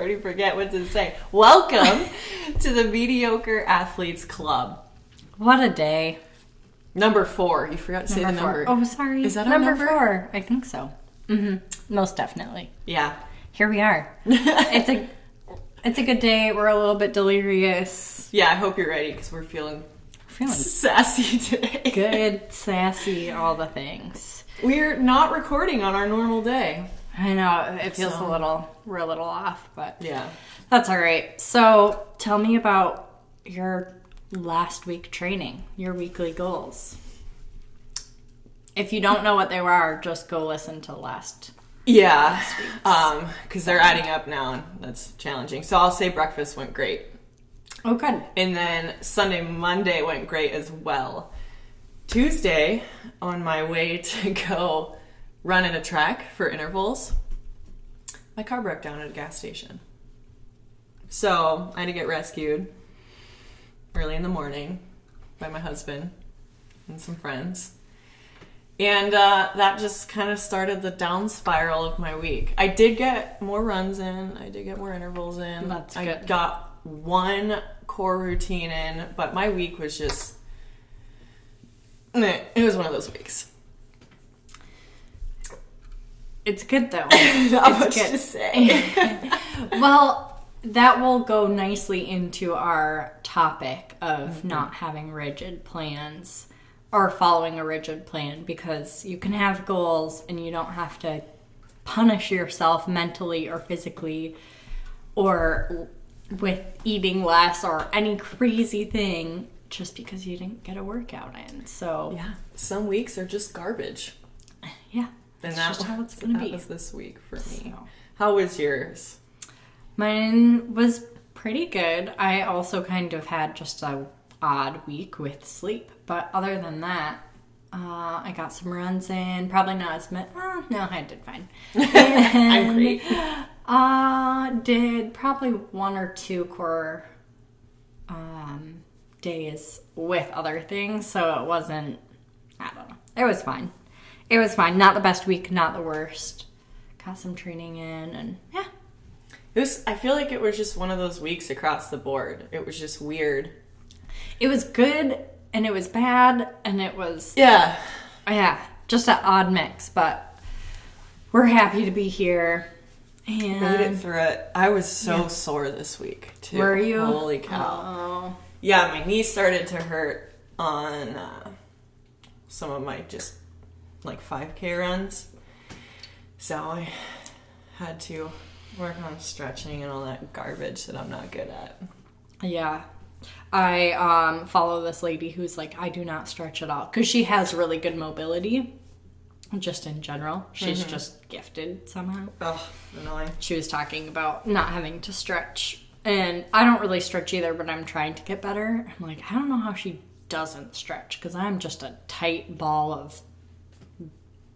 already forget what to say. Welcome to the Mediocre Athletes Club. What a day. Number four. You forgot to say the number. Oh, sorry. Is that number number? four? I think so. Mm-hmm. Most definitely. Yeah. Here we are. it's a it's a good day. We're a little bit delirious. Yeah, I hope you're ready because we're feeling Feeling sassy today. good, sassy, all the things. We're not recording on our normal day. I know it feels So- a little we're a little off, but Yeah. that's all right. So tell me about your last week training, your weekly goals. If you don't know what they were, just go listen to last. Yeah. Um, because they're adding up now and that's challenging. So I'll say breakfast went great. Oh, good. And then Sunday, Monday went great as well. Tuesday, on my way to go run in a track for intervals, my car broke down at a gas station. So I had to get rescued early in the morning by my husband and some friends. And uh, that just kind of started the down spiral of my week. I did get more runs in. I did get more intervals in. That's I good. got one core routine in, but my week was just. It was one of those weeks. It's good though. Much good. to say. well, that will go nicely into our topic of mm-hmm. not having rigid plans or following a rigid plan because you can have goals and you don't have to punish yourself mentally or physically or with eating less or any crazy thing just because you didn't get a workout in. So, yeah, some weeks are just garbage. Yeah. And That's that, just how it's gonna that be. was this week for me. So. How was yours? Mine was pretty good. I also kind of had just a odd week with sleep, but other than that, uh, I got some runs in. Probably not as much. Uh, no, I did fine. I'm great. Uh, did probably one or two core um, days with other things, so it wasn't. I don't know. It was fine. It was fine. Not the best week, not the worst. Got some training in, and yeah, It was. I feel like it was just one of those weeks across the board. It was just weird. It was good and it was bad and it was Yeah. yeah, just an odd mix, but we're happy to be here. Made it And through it. I was so sore this week too. were you? Holy cow! Oh, Yeah, my knee started to hurt on uh, some of my just like 5k runs. So I had to work on stretching and all that garbage that I'm not good at. yeah. I um follow this lady who's like I do not stretch at all cuz she has really good mobility just in general. She's just gifted somehow. Ugh, annoying. She was talking about not having to stretch and I don't really stretch either, but I'm trying to get better. I'm like, I don't know how she doesn't stretch because I'm just a tight ball of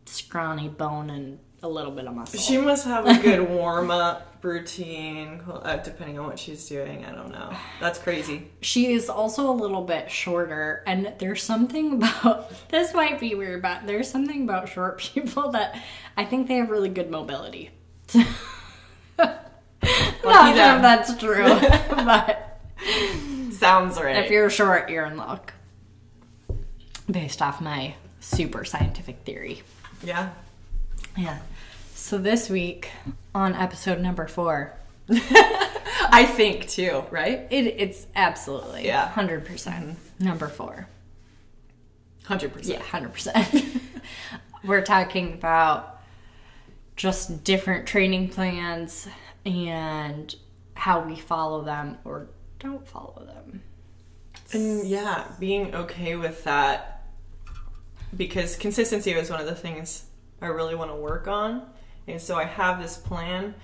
scrawny bone and a little bit of muscle. She must have a good warm up routine, uh, depending on what she's doing. I don't know. That's crazy. she is also a little bit shorter, and there's something about this might be weird, but there's something about short people that I think they have really good mobility. Not sure if that's true, but Sounds right. if you're short, you're in luck. Based off my super scientific theory. Yeah. Yeah. So this week on episode number four, I think too, right? it, it's absolutely Yeah. 100% mm-hmm. number four. 100%. Yeah, 100%. We're talking about just different training plans and how we follow them or don't follow them. And yeah, being okay with that because consistency was one of the things I really want to work on. And so I have this plan,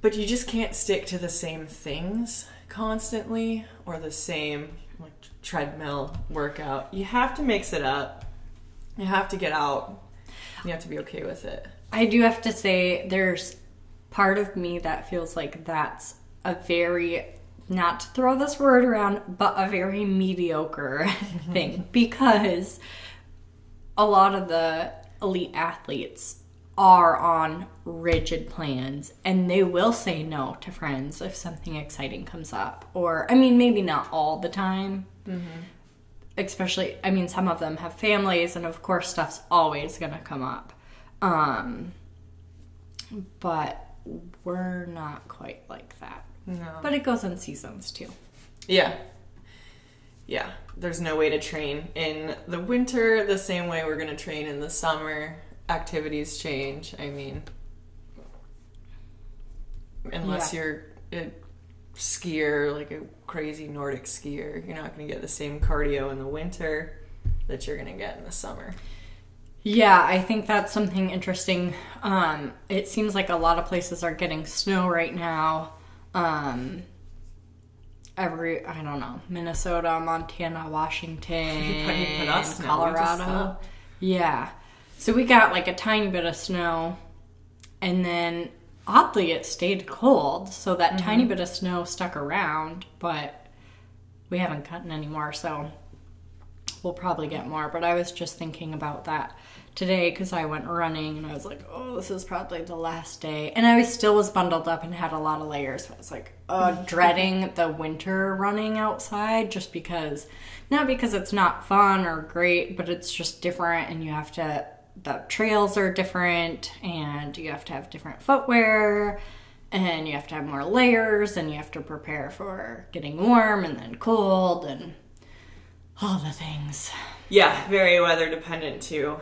but you just can't stick to the same things constantly or the same like treadmill workout. You have to mix it up. You have to get out. You have to be okay with it. I do have to say, there's part of me that feels like that's a very, not to throw this word around, but a very mediocre thing because a lot of the elite athletes are on rigid plans and they will say no to friends if something exciting comes up. Or, I mean, maybe not all the time. Especially, I mean, some of them have families, and of course, stuff's always going to come up. Um, but we're not quite like that. No. But it goes in seasons too. Yeah. Yeah. There's no way to train in the winter the same way we're going to train in the summer. Activities change. I mean, unless Yeah. you're a skier, like a crazy Nordic skier, you're not going to get the same cardio in the winter that you're going to get in the summer. Yeah, I think that's something interesting. Um, it seems like a lot of places are getting snow right now. Um, every I don't know, Minnesota, Montana, Washington, Put- put us snow, we just Colorado. Yeah, so we got like a tiny bit of snow, and then oddly it stayed cold, so that Mm-hmm. tiny bit of snow stuck around, but we haven't gotten any more, so we'll probably get more. But I was just thinking about that today because I went running and I was like, oh, this is probably the last day. And I still was bundled up and had a lot of layers. I was like, uh, dreading the winter running outside just because, not because it's not fun or great, but it's just different and you have to, the trails are different and you have to have different footwear and you have to have more layers and you have to prepare for getting warm and then cold and all the things. Yeah, very weather dependent too.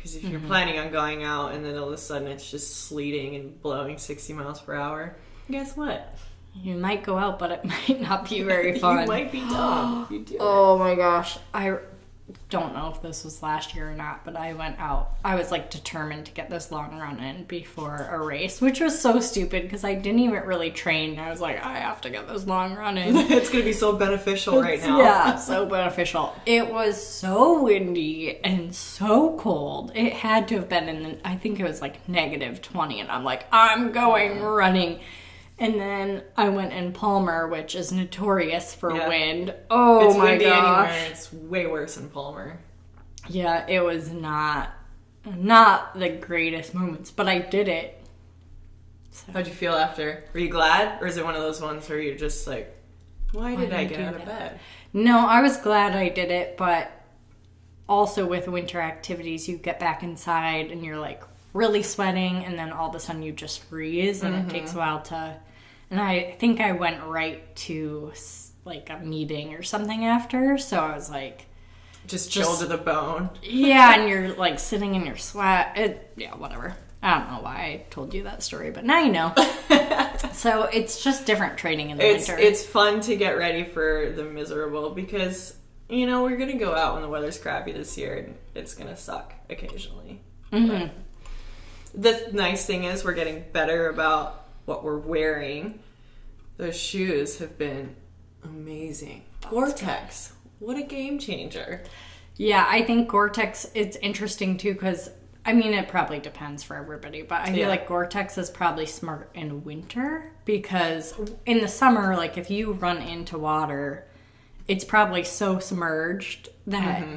Because if Mm-hmm. you're planning on going out and then all of a sudden it's just sleeting and blowing 60 miles per hour, guess what? You might go out, but it might not be very fun. you might be dumb you do it. Oh my gosh. I don't know if this was last year or not, but I went out. I was like determined to get this long run in before a race, which was so stupid because I didn't even really train. I was like, I have to get this long run in. it's going to be so beneficial right now. Yeah, so beneficial. It was so windy and so cold. It had to have been in, the, I think it was like negative 20, and I'm like, I'm going running. And then I went in Palmer, which is notorious for Yeah. wind. Oh it's my windy gosh. anywhere. It's way worse in Palmer. Yeah, it was not not the greatest moments, but I did it. How'd you feel after? Were you glad? Or is it one of those ones where you're just like, why did did I get out of bed? No, I was glad I did it, but also with winter activities, you get back inside and you're like really sweating, and then all of a sudden you just freeze, and it takes mm-hmm. a while to. And I think I went right to like a meeting or something after, so I was like, Just chill Just- to the bone. yeah, and you're like sitting in your sweat. It, yeah, whatever. I don't know why I told you that story, but now you know. so it's just different training in the It's winter. it's fun to get ready for the miserable because you know we're gonna go out when the weather's crappy this year and it's gonna suck occasionally. Mhm. The nice thing is we're getting better about what we're wearing. Those shoes have been amazing. Gore-Tex, what a game changer! Yeah, I think Gore-Tex it's interesting too cuz I mean it probably depends for everybody, but I feel Yeah. like Gore-Tex is probably smart in winter because in the summer like if you run into water, it's probably so submerged that mm-hmm.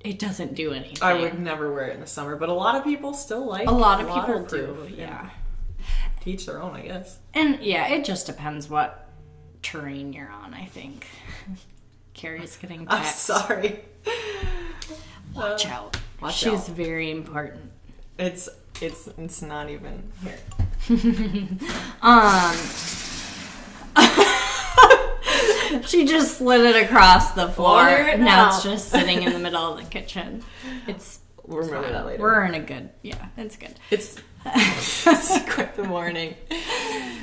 it doesn't do anything. I would never wear it in the summer, but a lot of people still like a lot of people do. Yeah. Teach their own, I guess. And yeah, it just depends what terrain you're on, I think. Carrie's getting I'm sorry. Watch out. watch out. She's out. very important. It's it's it's not even here. Um She just slid it across the floor. It now out. it's just sitting in the middle of the kitchen. It's We'll remember that later. we're in a good yeah, it's good. It's, it's quite the morning.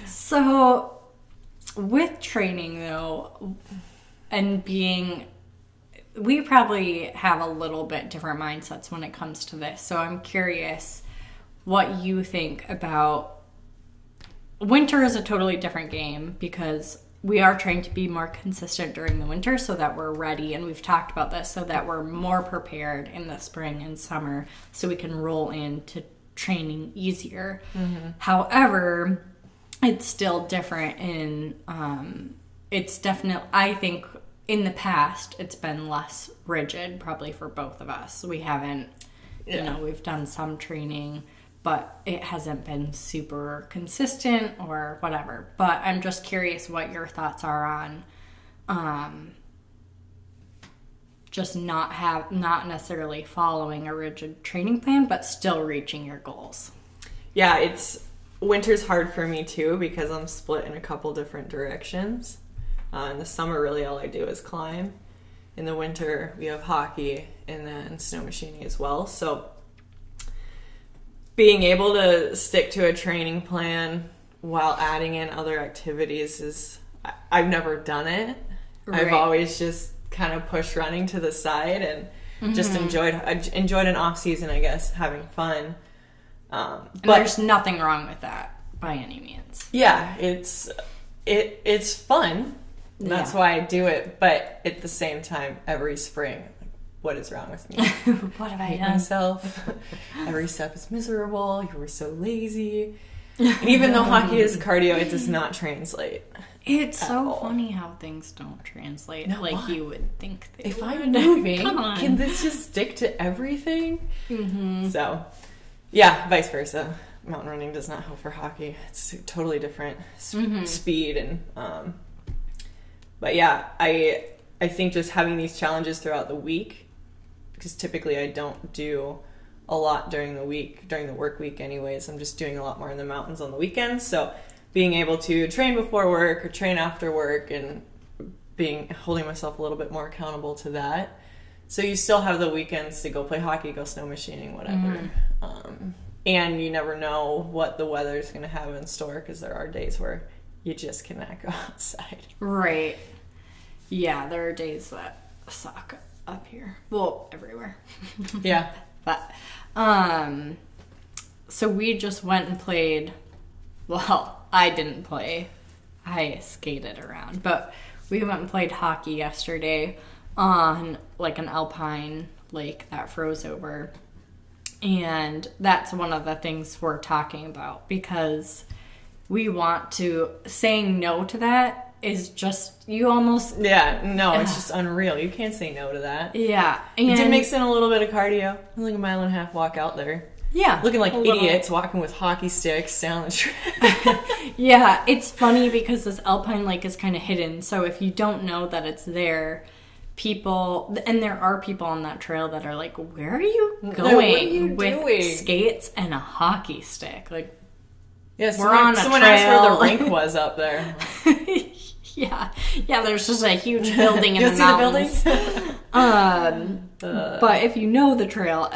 So, with training though, and being, we probably have a little bit different mindsets when it comes to this. So, I'm curious what you think about winter is a totally different game because we are trying to be more consistent during the winter so that we're ready and we've talked about this so that we're more prepared in the spring and summer so we can roll into training easier. However it's still different in um, it's definitely i think in the past it's been less rigid probably for both of us. We haven't you know we've done some training but it hasn't been super consistent or whatever. But I'm just curious what your thoughts are on um, just not have not necessarily following a rigid training plan, but still reaching your goals. Yeah, it's winter's hard for me too because I'm split in a couple different directions. Uh, in the summer, really all I do is climb. In the winter, we have hockey and then snow machining as well. So being able to stick to a training plan while adding in other activities is I've never done it. I've always just kind of pushed running to the side and just enjoyed I enjoyed an off season, I guess, having fun. Um, but there's nothing wrong with that by any means. yeah, it's it it's fun. That's Yeah. why I do it. But at the same time, every spring, like, what is wrong with me? what have I done? myself. Every step is miserable. You were so lazy. And even though hockey is cardio, it does not translate. It's so all. funny how things don't translate No, like why? you would think they If would. I'm moving, can this just stick to everything? So, yeah, vice versa. Mountain running does not help for hockey. It's totally different s- speed and. Um, but yeah, I I think just having these challenges throughout the week, because typically I don't do a lot during the week during the work week anyways. I'm just doing a lot more in the mountains on the weekends. So being able to train before work or train after work and being holding myself a little bit more accountable to that. So you still have the weekends to go play hockey, go snow machining, whatever. Um, and you never know what the weather is going to have in store because there are days where you just cannot go outside. Right. Yeah, there are days that suck up here. Well, everywhere. Yeah. But um so we just went and played well, I didn't play. I skated around, but we went and played hockey yesterday on like an alpine lake that froze over. And that's one of the things we're talking about because we want to saying no to that is just you almost Yeah, no, it's just unreal. You can't say no to that. yeah You and did mix in a little bit of cardio. Like a mile and a half walk out there. Yeah Looking like a little- idiots walking with hockey sticks down the track. Yeah, it's funny because this alpine lake is kind of hidden. So if you don't know that it's there, people and there are people on that trail that are like, "Where are you going are you with doing?" skates and a hockey stick?" Like, yeah, We're on a someone asked where the rink was up there. yeah, yeah. There's just a huge building in the see the mountains. buildings? Um, Uh, but if you know the trail,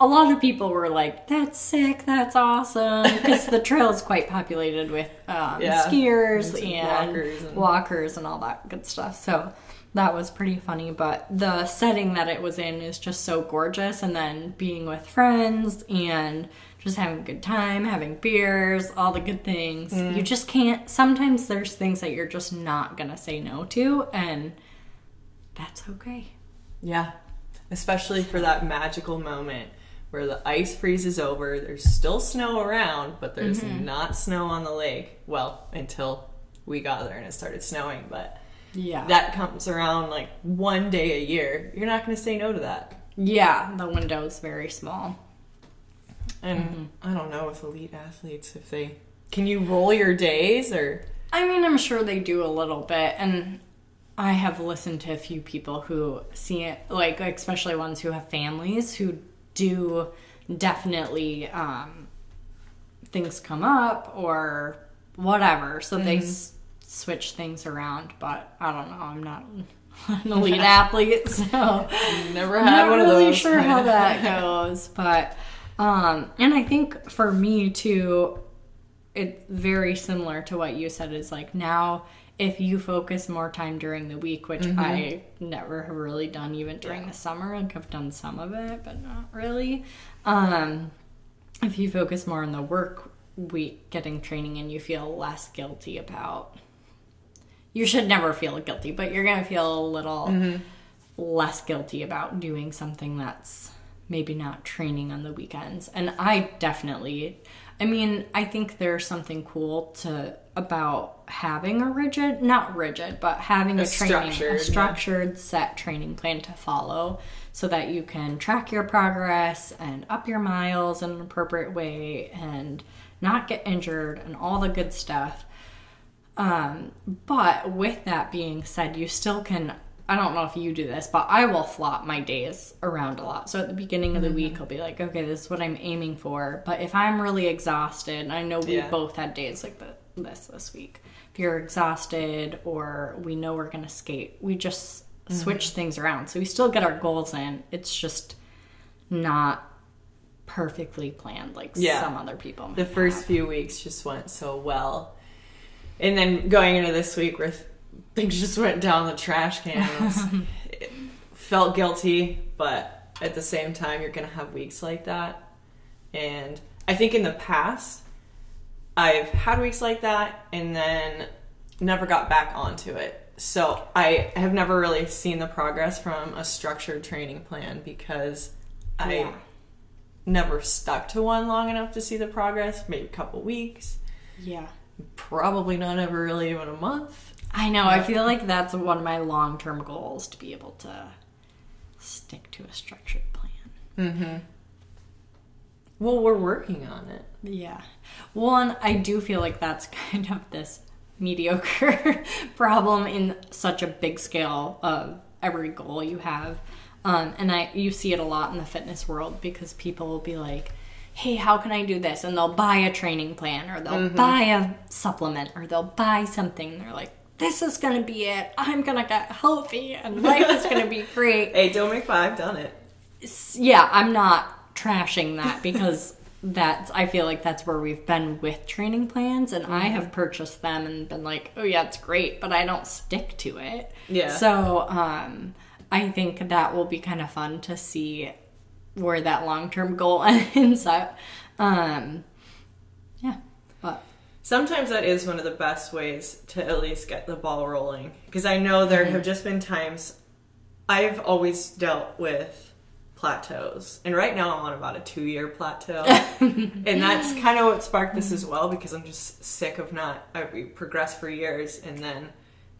a lot of people were like, "That's sick, that's awesome," because the trail is quite populated with um, Yeah. skiers And and walkers and- walkers and all that good stuff. So that was pretty funny. But the setting that it was in is just so gorgeous, and then being with friends and just having a good time, having beers, all the good things. Mm. You just can't. Sometimes there's things that you're just not gonna say no to, and that's okay. Yeah, especially for that magical moment where the ice freezes over. There's still snow around, but there's Mm-hmm. not snow on the lake. Well, until we got there and it started snowing, but Yeah. that comes around like one day a year. You're not going to say no to that. Yeah, the window's very small. And Mm-hmm. I don't know with elite athletes if they can you roll your days or I mean, I'm sure they do a little bit, and I have listened to a few people who see it, like especially ones who have families who do definitely um, things come up or whatever, so they s- switch things around. But I don't know. I'm not an elite athlete, so never I'm had not one of really those. sure how that goes, but um, and I think for me too, it's very similar to what you said. Is like now if you focus more time during the week, which Mm-hmm. I never have really done, even during the summer. Like I've done some of it, but not really. Um, if you focus more on the work week, getting training, and you feel less guilty about. You should never feel guilty, but you're gonna feel a little Mm-hmm. less guilty about doing something that's maybe not training on the weekends. And I definitely, I mean, I think there's something cool to about having a rigid, not rigid, but having a, A training, structured, a yeah. structured set training plan to follow so that you can track your progress and up your miles in an appropriate way and not get injured and all the good stuff. Um, but with that being said, you still can. I don't know if you do this, but I will flop my days around a lot. So at the beginning of the week, I'll be like, okay, this is what I'm aiming for. But if I'm really exhausted, I know we Yeah. both had days like the, this this week. If you're exhausted or we know we're going to skate, we just mm-hmm. switch things around. So we still get our goals in. It's just not perfectly planned like Yeah. some other people. the first have. few weeks just went so well. And then going into this week where things just went down the trash cans. felt guilty, but at the same time you're going to have weeks like that. And I think in the past I've had weeks like that and then never got back onto it. So I have never really seen the progress from a structured training plan because I Yeah. never stuck to one long enough to see the progress, maybe a couple weeks, Yeah. probably not ever really even a month. I know. I feel like that's one of my long term goals to be able to stick to a structured plan. Mm-hmm. Well, we're working on it. Yeah. One, I do feel like that's kind of this mediocre problem in such a big scale of every goal you have. Um, and I you see it a lot in the fitness world because people will be like, "Hey, how can I do this?" And they'll buy a training plan or they'll buy a supplement or they'll buy something. They're like, "This is going to be it. I'm going to get healthy and life is going to be great." Hey, don't make five, done it. yeah, I'm not trashing that because that's I feel like that's where we've been with training plans and I have purchased them and been like, "Oh yeah, it's great," but I don't stick to it. Yeah. So, um I think that will be kind of fun to see where that long-term goal ends up. Um yeah. But Sometimes that is one of the best ways to at least get the ball rolling. Because I know there Mm-hmm. have just been times I've always dealt with plateaus. And right now I'm on about a two year plateau. and that's kind of what sparked this as well because I'm just sick of not, I progress for years and then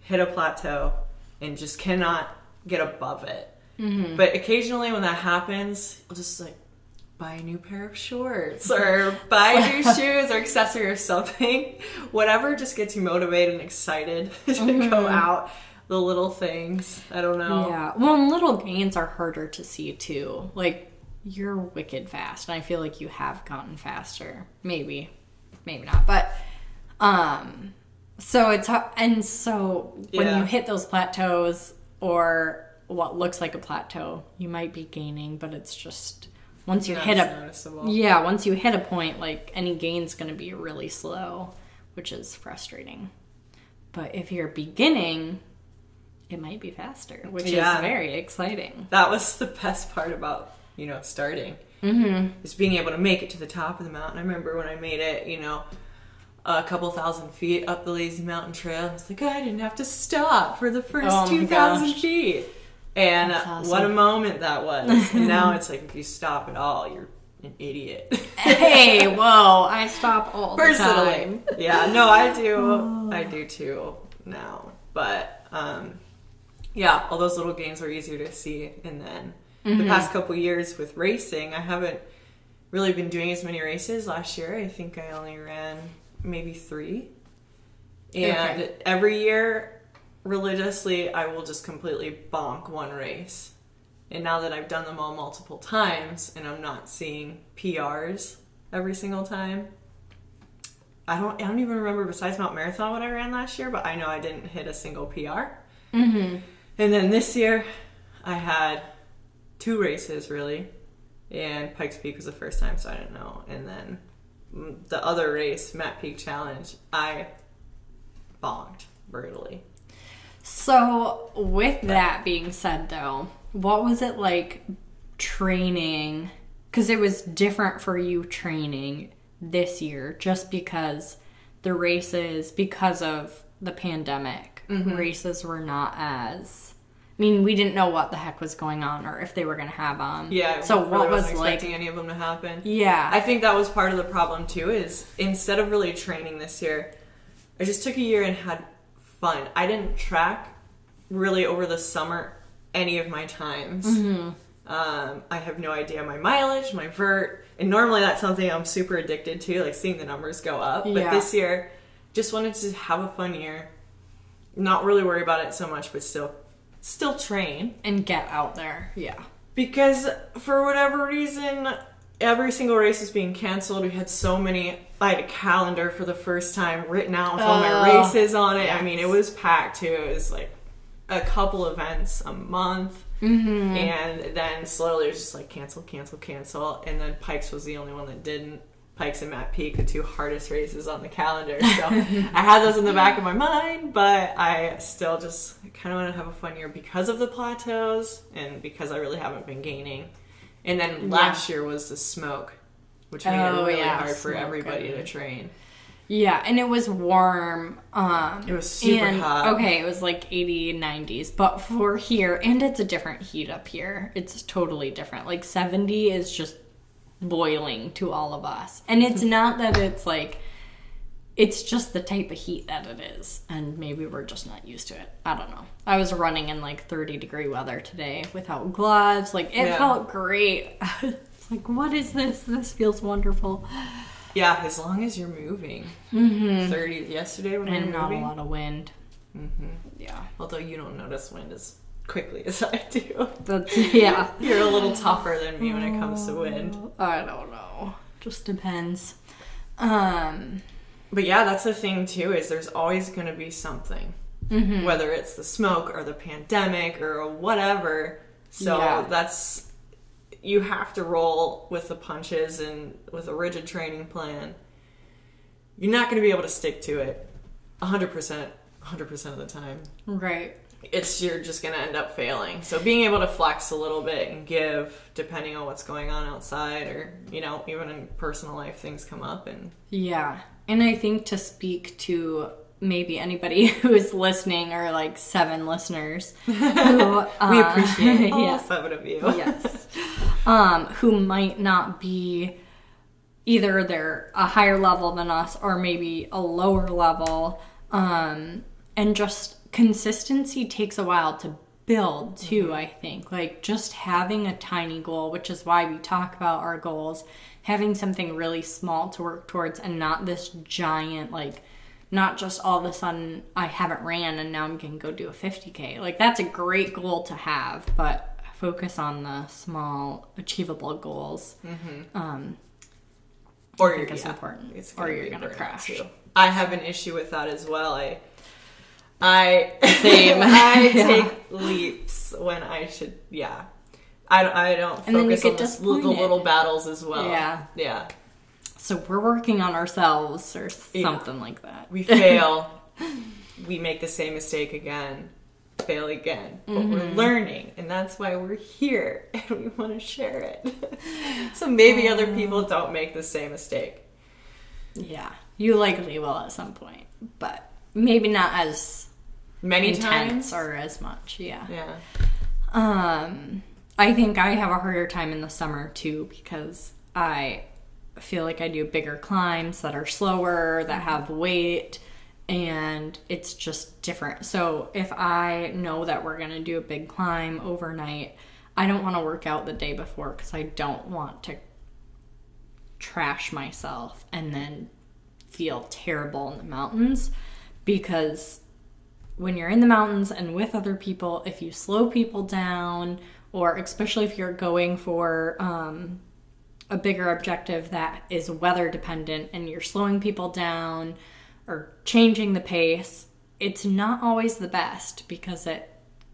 hit a plateau and just cannot get above it. Mm-hmm. But occasionally when that happens, I'll just like buy a new pair of shorts or buy new shoes or accessory or something. Whatever just gets you motivated and excited to go mm-hmm. out. The little things. I don't know. Yeah. Well, and little gains are harder to see too. Like you're wicked fast, and I feel like you have gotten faster. Maybe, maybe not, but um, so it's and so when Yeah. you hit those plateaus or what looks like a plateau, you might be gaining, but it's just once you Not hit a noticeable. yeah, once you hit a point, like any gain's going to be really slow, which is frustrating. But if you're beginning, it might be faster, which Yeah. is very exciting. That was the best part about, you know, starting. Mm-hmm. Is being able to make it to the top of the mountain. I remember when I made it, you know, a couple thousand feet up the Lazy Mountain Trail. I was like, I didn't have to stop for the first Oh 2,000 feet. And awesome. what a moment that was. and now it's like, if you stop at all, you're an idiot. hey, whoa! I stop all the Personally. time. yeah, no, I do. I do too now. But um, yeah, all those little gains were easier to see. And then Mm-hmm. the past couple years with racing, I haven't really been doing as many races. Last year, I think I only ran maybe three. And Okay. every year, religiously, I will just completely bonk one race. And now that I've done them all multiple times and I'm not seeing PRs every single time, I don't I don't even remember besides Mount Marathon what I ran last year, but I know I didn't hit a single PR. Mm-hmm. And then this year I had two races really. And Pikes Peak was the first time, so I didn't know. And then the other race, Mat Peak Challenge, I bonked brutally. So, with that being said, though, what was it like training? Because it was different for you training this year, just because the races, because of the pandemic, mm-hmm. races were not as. I mean, we didn't know what the heck was going on or if they were going to have them. Yeah. So, really what was wasn't like. expecting any of them to happen? Yeah. I think that was part of the problem too. Is instead of really training this year, I just took a year and had fun. I didn't track really over the summer any of my times. Mm-hmm. Um, I have no idea my mileage, my vert, and normally that's something I'm super addicted to, like seeing the numbers go up. But Yeah. this year, just wanted to have a fun year, not really worry about it so much, but still, still train And get out there. Yeah. because for whatever reason every single race is being canceled. We had so many i had a calendar for the first time written out with all my Oh, races on it. I mean it was packed too. It was like a couple events a month. Mm-hmm. and then slowly it was just like cancel cancel cancel. And then pikes was the only one that didn't pikes and mat peak the two hardest races on the calendar so i had those in the back of my mind but i still just kind of want to have a fun year because of the plateaus and because i really haven't been gaining and then last year was the smoke which made Oh, it really yeah, hard for everybody to train Yeah, and it was warm. Um, It was super and, hot. Okay, it was like 80, 90s. But for here, and it's a different heat up here. It's totally different. Like 70 is just boiling to all of us. And it's not that it's like, it's just the type of heat that it is. And maybe we're just not used to it. I don't know. I was running in like 30 degree weather today without gloves. Like, it Yeah. felt great. it's like, what is this? This feels wonderful. yeah as long as you're moving mm-hmm. 30 yesterday when we And were not a lot of wind. Mm-hmm. Yeah. although you don't notice wind as quickly as i do That's yeah. You're a little tougher than me when it comes to wind. I don't know. Just depends. Um. But yeah, that's the thing too, is there's always going to be something. Mm-hmm. Whether it's the smoke or the pandemic or whatever. So Yeah. that's, you have to roll with the punches and with a rigid training plan. You're not going to be able to stick to it 100%, 100% of the time. Right. It's, you're just going to end up failing. So being able to flex a little bit and give, depending on what's going on outside or, you know, even in personal life, things come up and Yeah. And I think to speak to maybe anybody who is listening or like seven listeners who uh, We appreciate all yeah. seven of you. yes. Um, who might not be either they're a higher level than us or maybe a lower level. Um, and just consistency takes a while to build too, I think. Like just having a tiny goal, which is why we talk about our goals, having something really small to work towards and not this giant like not just all of a sudden I haven't ran and now I'm going to go do a 50k. Like that's a great goal to have, but focus on the small achievable goals. Um, Or I think you're, it's yeah, important. it's or gonna you're going to crash. too. I have an issue with that as well. I, I, Same. I Yeah. take leaps when I should. Yeah, I, don't- I don't And then you focus get on the, the little battles as well. Yeah. yeah. So we're working on ourselves or Yeah. something like that. We fail. we make the same mistake again. Fail again, but Mm-hmm. we're learning, and that's why we're here, and we want to share it. so maybe other people don't make the same mistake. Yeah. You likely will at some point, but maybe not as Many times, or as much. Yeah. yeah. Um, I think I have a harder time in the summer too because I feel like I do bigger climbs that are slower, that have weight, and it's just different. So if I know that we're gonna do a big climb overnight, I don't want to work out the day before because I don't want to trash myself and then feel terrible in the mountains because when you're in the mountains and with other people, if you slow people down, or especially if you're going for um, a bigger objective that is weather dependent and you're slowing people down or changing the pace, it's not always the best because it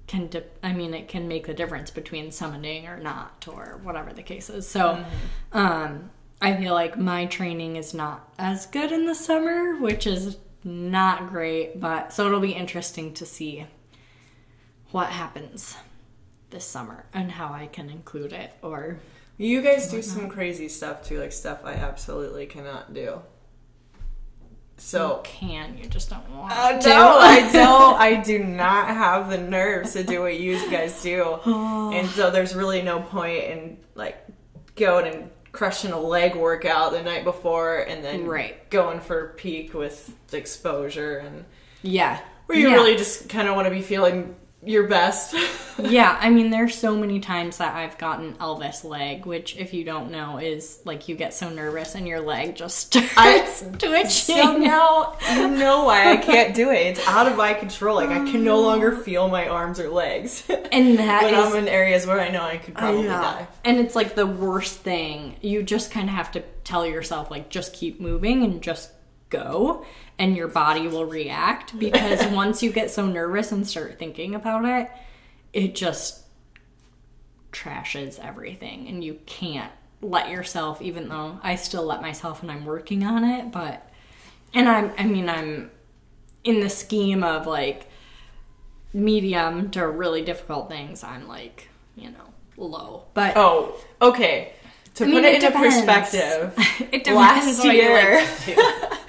can, di- I mean, it can make the difference between summiting or not, or whatever the case is. So, um, I feel like my training is not as good in the summer, which is not great, but so it'll be interesting to see what happens this summer and how I can include it or You guys do some crazy stuff too, like stuff I absolutely cannot do. So can you just don't want Uh, to. no, I don't. I do not have the nerves to do what you guys do, and so there's really no point in like going and crushing a leg workout the night before and then Right. going for peak with the exposure and Yeah. where you Yeah. really just kind of want to be feeling your best. Yeah, I mean, there's so many times that I've gotten Elvis leg, which, if you don't know, is like you get so nervous and your leg just starts I- twitching. so now you know why I can't do it. It's out of my control. Like I can no um. longer feel my arms or legs. and that when is I'm in areas where I know I could probably Yeah. die. And it's like the worst thing. You just kind of have to tell yourself, like, just keep moving and just go, and your body will react. Because once you get so nervous and start thinking about it, it just trashes everything, and you can't let yourself, even though I still let myself and I'm working on it, but. And I'm, I mean, I'm in the scheme of like medium to really difficult things, I'm like, you know, low. But Oh, okay. To I mean, put it, it into depends. perspective, it depends last year, like.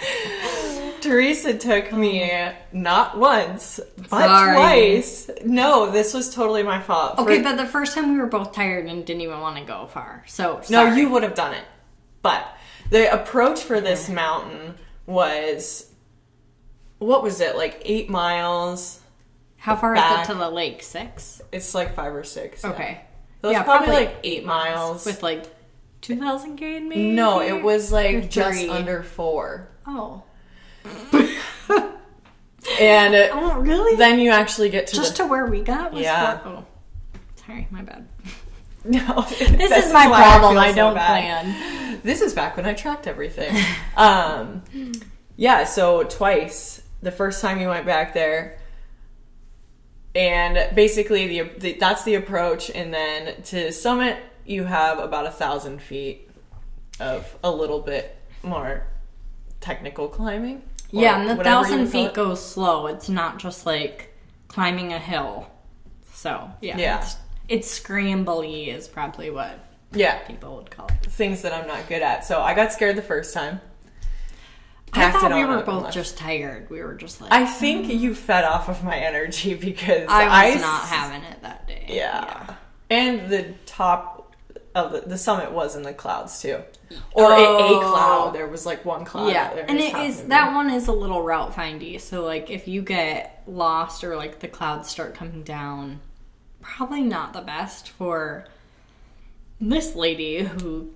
Teresa took me not once but Sorry. twice. No, this was totally my fault. For- Okay, but the first time we were both tired and didn't even want to go far. So no, you would have done it. But the approach for this mountain was what was it like eight miles? How far back. is it to the lake? Six. It's like five or six. yeah. Okay. So it's probably, like eight miles. with like two thousand gain, maybe. no, it was like just under four. Oh. And uh, Oh, really? then you actually get to Just the to where we got? Was Yeah. Oh. Sorry, my bad. no. This, is my problem. I, don't plan. This is back when I tracked everything. um, yeah, so twice. The first time you went back there, and basically the, the that's the approach, and then to summit you have about a thousand feet of a little bit more technical climbing. Yeah, and the thousand feet goes slow. It's not just like climbing a hill. So yeah, Yeah. it's, it's scrambly is probably what Yeah, people would call it. things that I'm not good at. So I got scared the first time. I thought we were both just tired. We were just like I think mm. you fed off of my energy because I was s- not having it that day. Yeah. And the top of the, the summit was in the clouds too. Or a, a Oh. cloud. There was like one cloud. Yeah, there and it is it happened is to be- that one is a little route findy. So like if you get lost or like the clouds start coming down, probably not the best for this lady who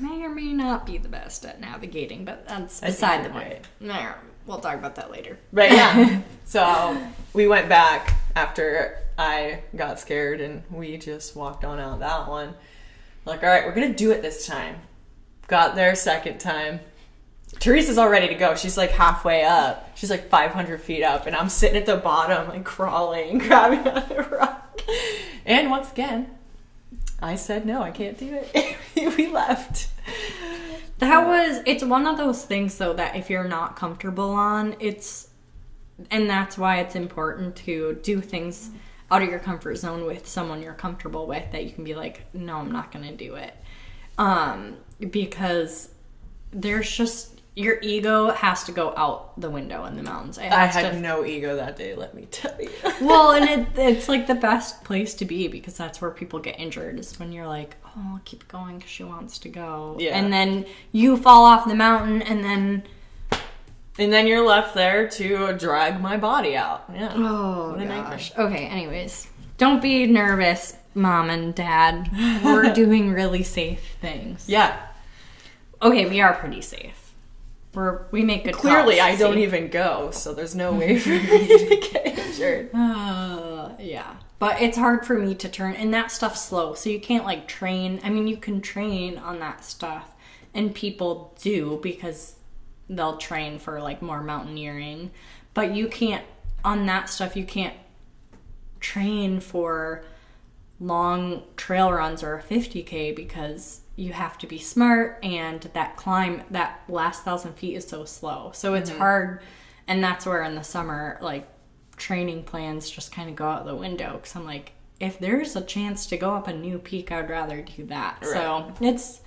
may or may not be the best at navigating, but that's think beside the point. right. Nah, We'll talk about that later. Right, yeah. so we went back after I got scared and we just walked on out that one. Like, all right, we're gonna do it this time. Got there second time. Teresa's all ready to go. She's like halfway up. She's like 500 feet up, and I'm sitting at the bottom, like crawling, grabbing on the rock. And once again, I said no, I can't do it. we left. That was it's one of those things though that if you're not comfortable on, it's and that's why it's important to do things out of your comfort zone with someone you're comfortable with that you can be like, "No, I'm not going to do it." Um because there's just your ego has to go out the window in the mountains. I has had to- no ego that day, let me tell you. well, and it, it's like the best place to be because that's where people get injured. Is when you're like, oh, I'll keep going because she wants to go, Yeah. and then you fall off the mountain, and then And then you're left there to drag my body out. Yeah. oh gosh. Okay, anyways, don't be nervous, mom and dad. We're doing really safe things. Yeah. Okay, we are pretty safe. We're we make good. Clearly, I don't even go, so there's no way for me to get injured. Uh, yeah. But it's hard for me to turn, and that stuff's slow, so you can't like train. I mean, you can train on that stuff, and people do because they'll train for like more mountaineering, but you can't, on that stuff, you can't train for long trail runs or a 50k because you have to be smart and that climb that last thousand feet is so slow. So it's mm-hmm. hard and that's where in the summer like training plans just kind of go out the window because i'm like if there's a chance to go up a new peak i'd rather do that. So it's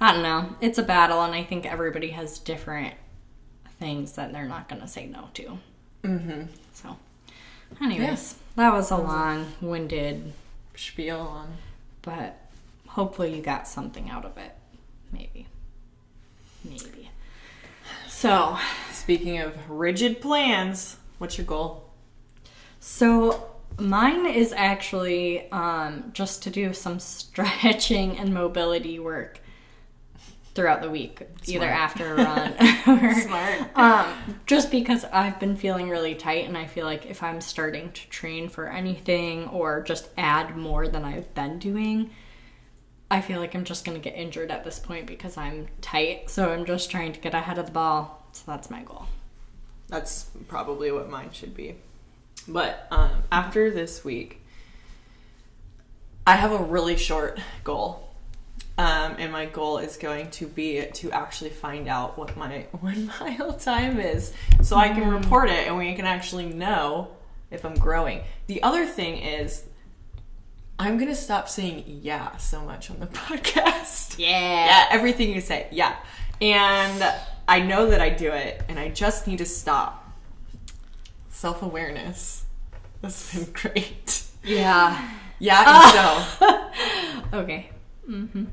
i don't know it's a battle and i think everybody has different things that they're not going to say no to mm-hmm. so anyways that was a long-winded Spiel on. but hopefully you got something out of it. Maybe. Maybe. So, Speaking of rigid plans, what's your goal? so mine is actually um, just to do some stretching and mobility work throughout the week, either after a run or Smart. um, just because I've been feeling really tight, and I feel like if I'm starting to train for anything or just add more than I've been doing, I feel like I'm just gonna get injured at this point because I'm tight. So I'm just trying to get ahead of the ball. So that's my goal. That's probably what mine should be. But um, after this week, I have a really short goal. Um, and my goal is going to be to actually find out what my one mile time is so I can report it and we can actually know if I'm growing. The other thing is, I'm going to stop saying yeah so much on the podcast. Yeah, everything you say, yeah. And I know that I do it, and I just need to stop. Self awareness This has been great. Yeah. Yeah, and so Okay. Mm-hmm.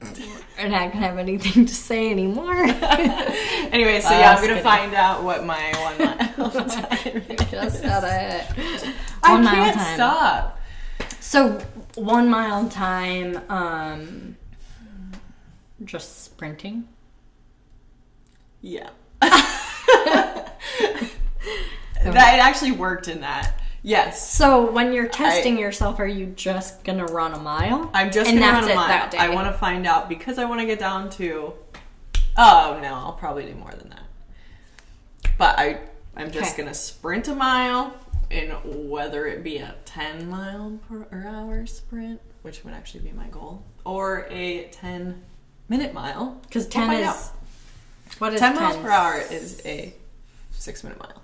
We're not gonna have anything to say anymore. anyway, so Uh, yeah, I'm gonna kidding. find out what my one mile time is. just said it. I One mile can't time. stop. So one mile time, um, just sprinting. Yeah. that it actually worked in that. Yes. So when you're testing yourself, are you just gonna run a mile? I'm just And gonna run a mile. I want to find out because I want to get down to. Oh no, I'll probably do more than that. But I, I'm just Okay. gonna sprint a mile, and whether it be a 10 mile per hour sprint, which would actually be my goal, or a 10 minute mile, Because We'll ten is out. what is 10 miles per hour is a six minute mile.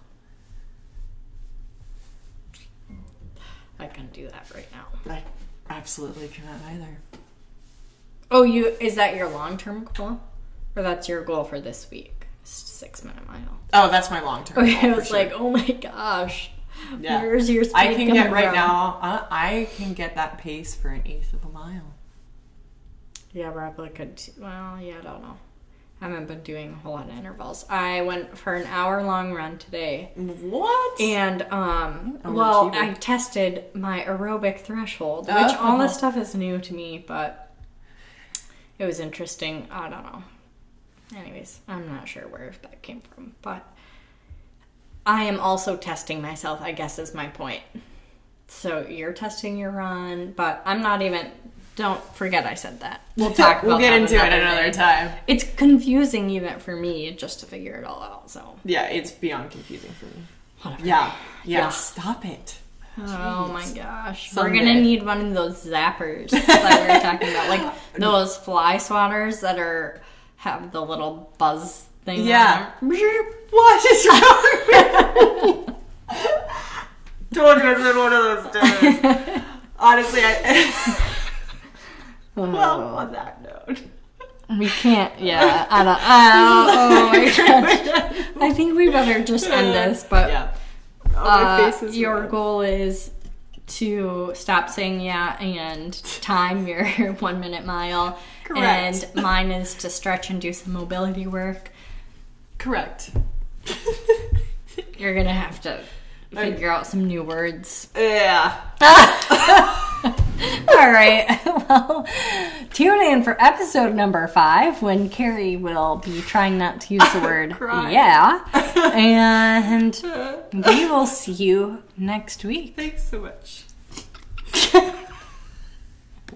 I can do that right now. I absolutely cannot either. Oh, you is that your long term goal, or that's your goal for this week? Six minute mile. Oh, that's my long term. Okay, I was like, oh my gosh, Yeah. where's your? I can get right from? now. Uh, I can get that pace for an eighth of a mile. Yeah, we're probably could. t- Well, yeah, I don't know. I haven't been doing a whole lot of intervals. I went for an hour long run today. What? And um well, I tested my aerobic threshold, which Oh. all this stuff is new to me, but it was interesting. I don't know. Anyways, I'm not sure where that came from, but I am also testing myself, I guess is my point. So you're testing your run, but I'm not even don't forget I said that. We'll talk we'll get into it another day. time. It's confusing even for me just to figure it all out. So Yeah, it's beyond confusing for me. whatever. Yeah, yeah. Yeah. Stop it. Oh my gosh. Someday. We're gonna need one of those zappers that we were talking about. Like those fly swatters that are have the little buzz thing. on Yeah. What is wrong with you? Told you I said one of those days. Honestly, I. well, on that note. We can't yeah, I don't oh, oh my gosh. I think we better just end this, but yeah. Oh, uh, your goal is to stop saying yeah and time your one minute mile. Correct. And mine is to stretch and do some mobility work. Correct. You're gonna have to figure out some new words. Yeah. All right. Well, tune in for episode number five when Carrie will be trying not to use the word yeah. And we will see you next week. Thanks so much.